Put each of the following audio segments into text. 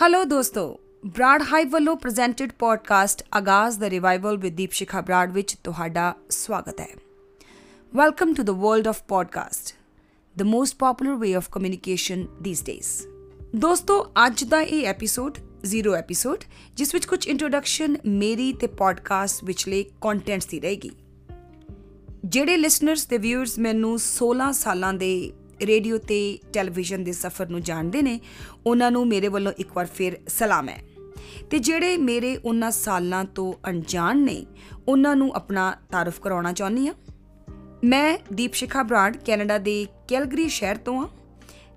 Hello ਦੋਸਤੋ Broad ਹਾਈਵ ਵੱਲੋਂ presented podcast ਆਗਾਜ਼ ਦਾ ਰਿਵਾਈਵਲ ਵਿਦ ਦੀਪ ਸ਼ਿਖਾ ਬਰਾਡ ਵਿੱਚ ਤੁਹਾਡਾ ਸਵਾਗਤ ਹੈ welcome to the world of podcast the most popular way of communication these days ਦੋਸਤੋ ਅੱਜ ਦਾ ਇਹ ਐਪੀਸੋਡ ਜ਼ੀਰੋ ਐਪੀਸੋਡ ਜਿਸ ਵਿੱਚ ਕੁਝ ਇੰਟਰੋਡਕਸ਼ਨ ਮੇਰੀ ਤੇ ਪੋਡਕਾਸਟ ਵਿਚਲੇ ਕੰਟੈਂਟਸ ਦੀ ਰਹੇਗੀ ਜਿਹੜੇ ਲਿਸਨਰਸ ਤੇ ਵਿਊਅਰਸ ਮੈਨੂੰ 16 ਸਾਲਾਂ ਦੇ ਰੇਡੀਓ ਤੇ ਟੈਲੀਵਿਜ਼ਨ ਦੇ ਸਫ਼ਰ ਨੂੰ ਜਾਣਦੇ ਨੇ, ਉਹਨਾਂ ਨੂੰ ਮੇਰੇ ਵੱਲੋਂ ਇੱਕ ਵਾਰ ਫਿਰ ਸਲਾਮ ਹੈ। ਤੇ ਜਿਹੜੇ ਮੇਰੇ ਉਹਨਾਂ ਸਾਲਾਂ ਤੋਂ ਅਣਜਾਣ ਨੇ, ਉਹਨਾਂ ਨੂੰ ਆਪਣਾ ਤਾਰਫ ਕਰਾਉਣਾ ਚਾਹੁੰਦੀ ਆ ਮੈਂ ਦੀਪ ਸ਼ਿਖਾ ਬਰਾਡ ਕੈਨੇਡਾ ਦੇ ਕੈਲਗਰੀ ਸ਼ਹਿਰ ਤੋਂ ਆ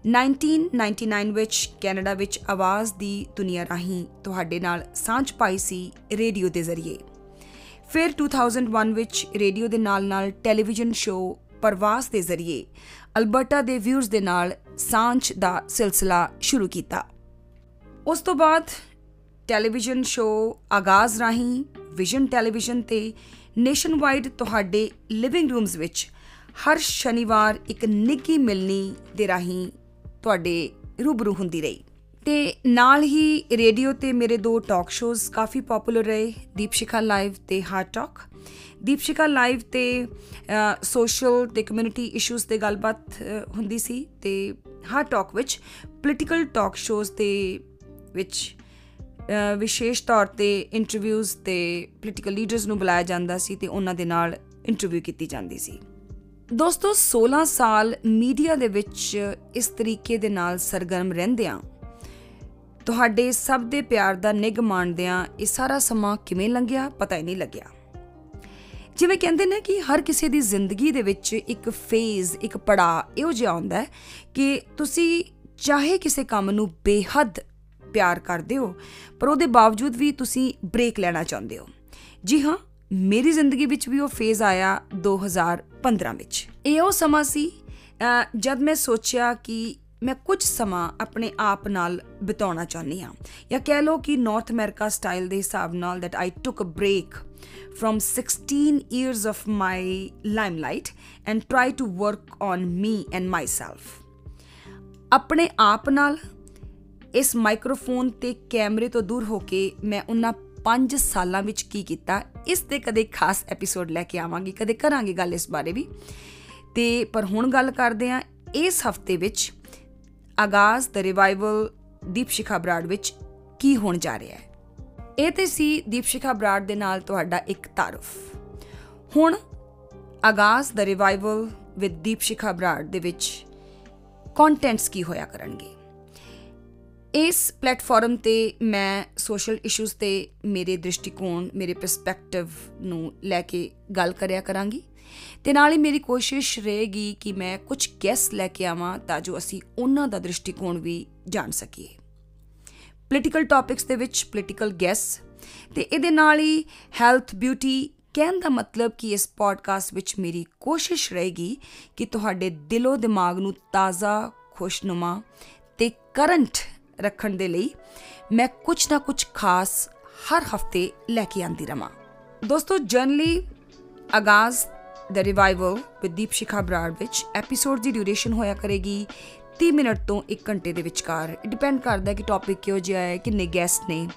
1999 ਵਿੱਚ ਕੈਨੇਡਾ ਵਿੱਚ ਆਵਾਜ਼ ਦੀ ਦੁਨੀਆ ਰਾਹੀਂ ਤੁਹਾਡੇ ਨਾਲ ਸਾਂਝ ਪਾਈ ਸੀ ਰੇਡੀਓ ਦੇ ਜ਼ਰੀਏ। ਫਿਰ 2001 ਵਿੱਚ ਰੇਡੀਓ ਦੇ ਨਾਲ-ਨਾਲ ਟੈਲੀਵਿਜ਼ਨ ਸ਼ੋਅ ਪ੍ਰਵਾਸ ਦੇ ਜ਼ਰੀਏ ਅਲਬਰਟਾ ਦੇ ਵਿਊਅਰਸ ਦੇ ਨਾਲ ਸਾਂਝ ਦਾ ਸਿਲਸਿਲਾ ਸ਼ੁਰੂ ਕੀਤਾ। ਉਸ ਤੋਂ ਬਾਅਦ ਟੈਲੀਵਿਜ਼ਨ ਸ਼ੋਅ ਆਗਾਜ਼ ਰਾਹੀਂ ਵਿਜ਼ਨ ਟੈਲੀਵਿਜ਼ਨ ਤੇ ਨੇਸ਼ਨਵਾਈਡ ਤੁਹਾਡੇ ਲਿਵਿੰਗ ਰੂਮਸ ਵਿੱਚ ਹਰ ਸ਼ਨੀਵਾਰ ਇੱਕ ਨਿੱਗੀ ਮਿਲਣੀ ਦੇ ਰਾਹੀਂ ਤੁਹਾਡੇ ਰੂਬਰੂ ਹੁੰਦੀ ਰਹੀ। ਤੇ ਨਾਲ ਹੀ ਰੇਡੀਓ ਤੇ ਮੇਰੇ ਦੋ ਟਾਕ ਸ਼ੋਜ਼ ਕਾਫੀ ਪਪੂਲਰ ਰਹੇ, ਦੀਪਸ਼ਿਖਾ ਲਾਈਵ ਤੇ ਹਾਰਟ ਟਾਕ ਦੀਪਸ਼ਿਕਾ ਲਾਈਵ ਤੇ ਸੋਸ਼ਲ ਤੇ ਕਮਿਊਨਿਟੀ ਇਸ਼ੂਜ਼ ਤੇ ਗੱਲਬਾਤ ਹੁੰਦੀ ਸੀ ਤੇ ਹਾਰਟ ਟਾਕ ਵਿੱਚ ਪੋਲਿਟੀਕਲ ਟਾਕ ਸ਼ੋਜ਼ ਤੇ ਵਿੱਚ ਵਿਸ਼ੇਸ਼ ਤੌਰ ਤੇ ਇੰਟਰਵਿਊਜ਼ ਤੇ ਪੋਲਿਟੀਕਲ ਲੀਡਰਸ ਨੂੰ ਬੁਲਾਇਆ ਜਾਂਦਾ ਸੀ ਤੇ ਉਹਨਾਂ ਦੇ ਨਾਲ ਇੰਟਰਵਿਊ ਕੀਤੀ ਜਾਂਦੀ ਸੀ। ਦੋਸਤੋ 16 ਸਾਲ ਮੀਡੀਆ ਦੇ ਵਿੱਚ ਇਸ ਤਰੀਕੇ ਦੇ ਨਾਲ ਸਰਗਰਮ ਰਹਿੰਦਿਆਂ ਤੁਹਾਡੇ ਸਭ ਦੇ ਪਿਆਰ ਦਾ ਨਿਗ ਮਾਣਦਿਆਂ ਇਹ ਸਾਰਾ ਸਮਾਂ ਕਿਵੇਂ ਲੰਘਿਆ, ਪਤਾ ਹੀ ਨਹੀਂ ਲੱਗਿਆ। ਜਿਵੇਂ ਕਹਿੰਦੇ ਨੇ ਕਿ ਹਰ ਕਿਸੇ ਦੀ ਜ਼ਿੰਦਗੀ ਦੇ ਵਿੱਚ ਇੱਕ ਫੇਜ਼ ਇੱਕ ਪੜਾ ਇਹੋ ਜਿਹਾ ਹੁੰਦਾ ਹੈ ਕਿ ਤੁਸੀਂ ਚਾਹੇ ਕਿਸੇ ਕੰਮ ਨੂੰ ਬੇਹੱਦ ਪਿਆਰ ਕਰਦੇ ਹੋ, ਪਰ ਉਹਦੇ ਬਾਵਜੂਦ ਵੀ ਤੁਸੀਂ ਬ੍ਰੇਕ ਲੈਣਾ ਚਾਹੁੰਦੇ ਹੋ। ਜੀ ਹਾਂ, ਮੇਰੀ ਜ਼ਿੰਦਗੀ ਵਿੱਚ ਵੀ ਉਹ ਫੇਜ਼ ਆਇਆ 2015 ਵਿੱਚ। ਇਹ ਉਹ ਸਮਾਂ ਸੀ ਜਦ ਮੈਂ ਸੋਚਿਆ ਕਿ ਮੈਂ ਕੁਝ ਸਮਾਂ ਆਪਣੇ ਆਪ ਨਾਲ ਬਿਤਾਉਣਾ ਚਾਹੁੰਦੀ ਹਾਂ। ਜਾਂ ਕਹਿ ਲਓ ਕਿ ਨਾਰਥ ਅਮਰੀਕਾ ਸਟਾਈਲ ਦੇ ਹਿਸਾਬ ਨਾਲ that I took a break from 16 years of my limelight and try to work on me and myself ਆਪਣੇ ਆਪ ਨਾਲ ਇਸ ਮਾਈਕ੍ਰੋਫੋਨ ਤੇ ਕੈਮਰੇ ਤੋਂ ਦੂਰ ਹੋ ਕੇ ਮੈਂ ਉਹਨਾਂ 5 ਸਾਲਾਂ ਵਿੱਚ ਕੀ ਕੀਤਾ, ਇਸ ਤੇ ਕਦੇ ਖਾਸ ਐਪੀਸੋਡ ਲੈ ਕੇ ਆਵਾਂਗੀ, ਕਦੇ ਕਰਾਂਗੇ ਗੱਲ ਇਸ ਬਾਰੇ ਵੀ। ਤੇ ਪਰ ਹੁਣ ਗੱਲ ਕਰਦੇ ਆ ਇਸ ਹਫ਼ਤੇ ਵਿੱਚ ਆਗਾਜ਼ ਦ ਰਿਵਾਈਵਲ ਦੀਪਸ਼ਿਖਾ ਬਰਾਡ ਵਿੱਚ ਕੀ ਹੋਣ ਜਾ ਰਿਹਾ ਹੈ? ਇਹ ਤੇ ਸੀ ਦੀਪਸ਼ਿਖਾ ਬਰਾਡ ਦੇ ਨਾਲ ਤੁਹਾਡਾ ਇੱਕ ਤਾਰਫ। ਹੁਣ Aagaz the revival with Deepshikha Brar ਦੇ ਵਿੱਚ ਕੰਟੈਂਟਸ ਕੀ ਹੋਇਆ ਕਰਨਗੇ? ਇਸ ਪਲੇਟਫਾਰਮ ਤੇ ਮੈਂ ਸੋਸ਼ਲ ਇਸ਼ੂਜ਼ ਤੇ ਮੇਰੇ ਦ੍ਰਿਸ਼ਟੀਕੋਣ, ਮੇਰੇ ਪਰਸਪੈਕਟਿਵ ਨੂੰ ਲੈ ਕੇ ਗੱਲ ਕਰਿਆ ਕਰਾਂਗੀ। ਤੇ ਨਾਲ ਹੀ ਮੇਰੀ ਕੋਸ਼ਿਸ਼ ਰਹੇਗੀ ਕਿ ਮੈਂ ਕੁਝ ਗੈਸ ਲੈ ਕੇ ਆਵਾਂ ਤਾਂ ਜੋ ਅਸੀਂ ਉਹਨਾਂ ਦਾ ਦ੍ਰਿਸ਼ਟੀਕੋਣ ਵੀ ਜਾਣ ਸਕੀਏ। ਪੋਲਿਟੀਕਲ ਟਾਪਿਕਸ ਦੇ ਵਿੱਚ ਪੋਲਿਟੀਕਲ ਗੈਸ ਤੇ ਇਹਦੇ ਨਾਲ ਹੀ ਹੈਲਥ ਬਿਊਟੀ ਕਹਿਣ ਦਾ ਮਤਲਬ ਕਿ ਇਸ ਪੋਡਕਾਸਟ ਵਿੱਚ ਮੇਰੀ ਕੋਸ਼ਿਸ਼ ਰਹੇਗੀ ਕਿ ਤੁਹਾਡੇ ਦਿਲੋ ਦਿਮਾਗ ਨੂੰ ਤਾਜ਼ਾ, ਖੁਸ਼ਨੁਮਾ ਤੇ ਕਰੰਟ ਰੱਖਣ ਦੇ ਲਈ ਮੈਂ ਕੁਝ ਨਾ ਕੁਝ ਖਾਸ ਹਰ ਹਫ਼ਤੇ ਲੈ ਕੇ ਆਂਦੀ ਰਵਾਂ। ਦੋਸਤੋ, generally Aagaz the revival with Deep Shikha Brar ਵਿੱਚ ਐਪੀਸੋਡ ਦੀ ਡਿਊਰੇਸ਼ਨ ਹੋਇਆ ਕਰੇਗੀ 30 ਮਿੰਟ ਤੋਂ 1 ਘੰਟੇ ਦੇ ਵਿਚਕਾਰ। ਡਿਪੈਂਡ ਕਰਦਾ ਹੈ ਕਿ ਟੌਪਿਕ ਕਿਹੋ ਜਿਹਾ ਹੈ, ਕਿੰਨੇ ਗੈਸਟ ਨੇ।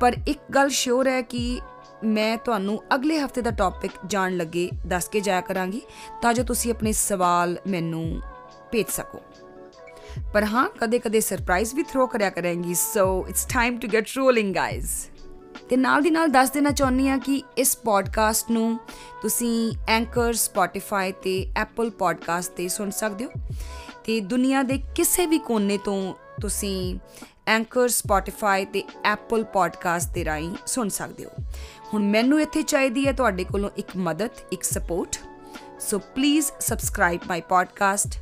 ਪਰ ਇੱਕ ਗੱਲ ਸ਼ੋਰ ਹੈ ਕਿ ਮੈਂ ਤੁਹਾਨੂੰ ਅਗਲੇ ਹਫ਼ਤੇ ਦਾ ਟੌਪਿਕ ਜਾਣ ਲੱਗੇ ਦੱਸ ਕੇ ਜਾਇਆ ਕਰਾਂਗੀ ਤਾਂ ਜੋ ਤੁਸੀਂ ਆਪਣੇ ਸਵਾਲ ਮੈਨੂੰ ਭੇਜ ਸਕੋ। ਪਰ ਹਾਂ, ਕਦੇ-ਕਦੇ ਸਰਪ੍ਰਾਈਜ਼ ਵੀ ਥਰੋ ਕਰਿਆ ਕਰਾਂਗੀ। So it's time to get rolling guys ਤੇ ਨਾਲ ਦੀ ਨਾਲ ਦੱਸ ਦੇਣਾ ਚਾਹੁੰਦੀ ਆ ਕਿ ਇਸ ਪੋਡਕਾਸਟ ਨੂੰ ਤੁਸੀਂ ਐਂਕਰ ਸਪੋਟੀਫਾਈ ਤੇ ਐਪਲ ਪੋਡਕਾਸਟ ਤੇ ਸੁਣ ਸਕਦੇ ਹੋ। ਤੇ ਦੁਨੀਆ ਦੇ ਕਿਸੇ ਵੀ ਕੋਨੇ ਤੋਂ ਤੁਸੀਂ ਐਂਕਰ ਸਪੋਟੀਫਾਈ ਤੇ ਐਪਲ ਪੋਡਕਾਸਟ ਦੇ ਰਾਹੀਂ ਸੁਣ ਸਕਦੇ ਹੋ। ਹੁਣ ਮੈਨੂੰ ਇੱਥੇ ਚਾਹੀਦੀ ਹੈ ਤੁਹਾਡੇ ਕੋਲੋਂ ਇੱਕ ਮਦਦ, ਇੱਕ support so please subscribe my podcast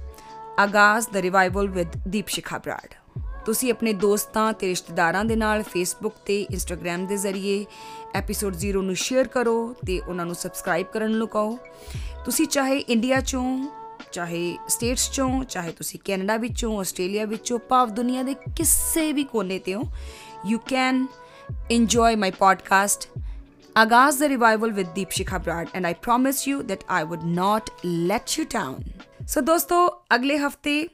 Aagaz the revival with Deep Shikha Brar. ਤੁਸੀਂ ਆਪਣੇ ਦੋਸਤਾਂ ਤੇ ਰਿਸ਼ਤੇਦਾਰਾਂ ਦੇ ਨਾਲ ਫੇਸਬੁੱਕ ਤੇ ਇੰਸਟਾਗ੍ਰam ਦੇ ਜ਼ਰੀਏ ਐਪੀਸੋਡ 0 ਨੂੰ ਸ਼ੇਅਰ ਕਰੋ ਤੇ ਉਹਨਾਂ ਨੂੰ ਸਬਸਕ੍ਰਾਈਬ ਕਰਨ ਨੂੰ ਕਹੋ। ਤੁਸੀਂ ਚਾਹੇ ਇੰਡੀਆ ਚੋਂ, ਚਾਹੇ ਸਟੇਟਸ ਚੋਂ, ਚਾਹੇ ਤੁਸੀਂ ਕੈਨੇਡਾ ਵਿੱਚੋਂ ਆਸਟ੍ਰੇਲੀਆ ਵਿੱਚੋਂ, ਭਾਵ ਦੁਨੀਆ ਦੇ ਕਿਸੇ ਵੀ ਕੋਨੇ ਤੇ ਹੋ you can enjoy my podcast Agaz the Revival with Deep Shikha Brad and I promise you that I would not let you down. So ਦੋਸਤੋ ਅਗਲੇ ਹਫ਼ਤੇ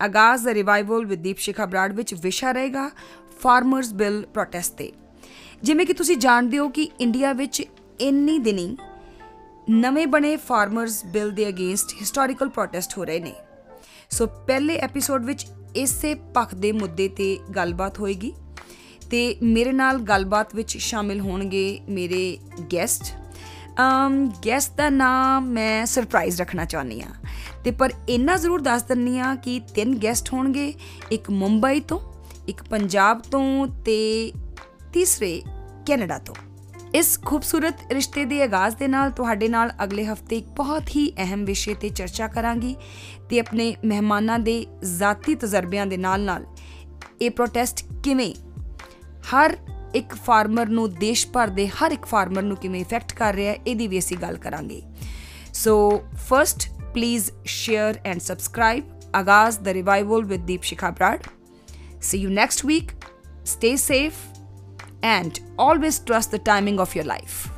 ਆਗਾਜ਼ ਦਾ ਰਿਵਾਈਵਲ ਵਿਦ ਦੀਪ ਸ਼ਿਖਾ ਬਰਾੜ ਵਿੱਚ ਵਿਸ਼ਾ ਰਹੇਗਾ ਫਾਰਮਰਸ ਬਿੱਲ ਪ੍ਰੋਟੈਸਟ ਤੇ ਜਿਵੇਂ ਕਿ ਤੁਸੀਂ ਜਾਣਦੇ ਹੋ ਕਿ ਇੰਡੀਆ ਵਿੱਚ ਇੰਨੀ ਦਿਨੀ ਨਵੇਂ ਬਣੇ ਫਾਰਮਰਸ ਬਿੱਲ ਦੇ ਅਗੇਂਸਟ ਹਿਸਟੋਰੀਕਲ ਪ੍ਰੋਟੈਸਟ ਹੋ ਰਹੇ ਨੇ ਸੋ ਪਹਿਲੇ ਐਪੀਸੋਡ ਵਿੱਚ ਇਸੇ ਪੱਖ ਦੇ ਮੁੱਦੇ ਤੇ ਗੱਲਬਾਤ ਹੋਏਗੀ ਤੇ ਮੇਰੇ ਨਾਲ ਗੱਲਬਾਤ ਵਿੱਚ ਸ਼ਾਮਿਲ ਹੋਣਗੇ ਮੇਰੇ ਗੈਸਟ ਅਮ ਗੈਸਟ ਦਾ ਨਾਮ ਮੈਂ ਸਰਪ੍ਰਾਈਜ਼ ਰੱਖਣਾ ਚਾਹੁੰਦੀ ਆ ਤੇ ਪਰ ਇੰਨਾ ਜ਼ਰੂਰ ਦੱਸ ਦਿੰਨੀ ਆ ਕਿ ਤਿੰਨ ਗੈਸਟ ਹੋਣਗੇ, ਇੱਕ ਮੁੰਬਈ ਤੋਂ, ਇੱਕ ਪੰਜਾਬ ਤੋਂ ਤੇ ਤੀਸਰੇ ਕੈਨੇਡਾ ਤੋਂ। ਇਸ ਖੂਬਸੂਰਤ ਰਿਸ਼ਤੇ ਦੇ ਆਗਾਜ਼ ਦੇ ਨਾਲ ਤੁਹਾਡੇ ਨਾਲ ਅਗਲੇ ਹਫ਼ਤੇ ਇੱਕ ਬਹੁਤ ਹੀ ਅਹਿਮ ਵਿਸ਼ੇ ਤੇ ਚਰਚਾ ਕਰਾਂਗੀ ਤੇ ਆਪਣੇ ਮਹਿਮਾਨਾਂ ਦੇ ਜ਼ਾਤੀ ਤਜਰਬਿਆਂ ਦੇ ਨਾਲ-ਨਾਲ ਇਹ ਪ੍ਰੋਟੈਸਟ ਕਿਵੇਂ? ਹਰ ਇੱਕ ਫਾਰਮਰ ਨੂੰ, ਦੇਸ਼ ਭਰ ਦੇ ਹਰ ਇੱਕ ਫਾਰਮਰ ਨੂੰ ਕਿਵੇਂ ਇਫੈਕਟ ਕਰ ਰਿਹਾ ਹੈ? ਇਹਦੀ ਵੀ ਅਸੀਂ ਗੱਲ ਕਰਾਂਗੇ। So first Please share and subscribe. Agas the Revival with Deepshikha Brad. See you next week. Stay safe and always trust the timing of your life.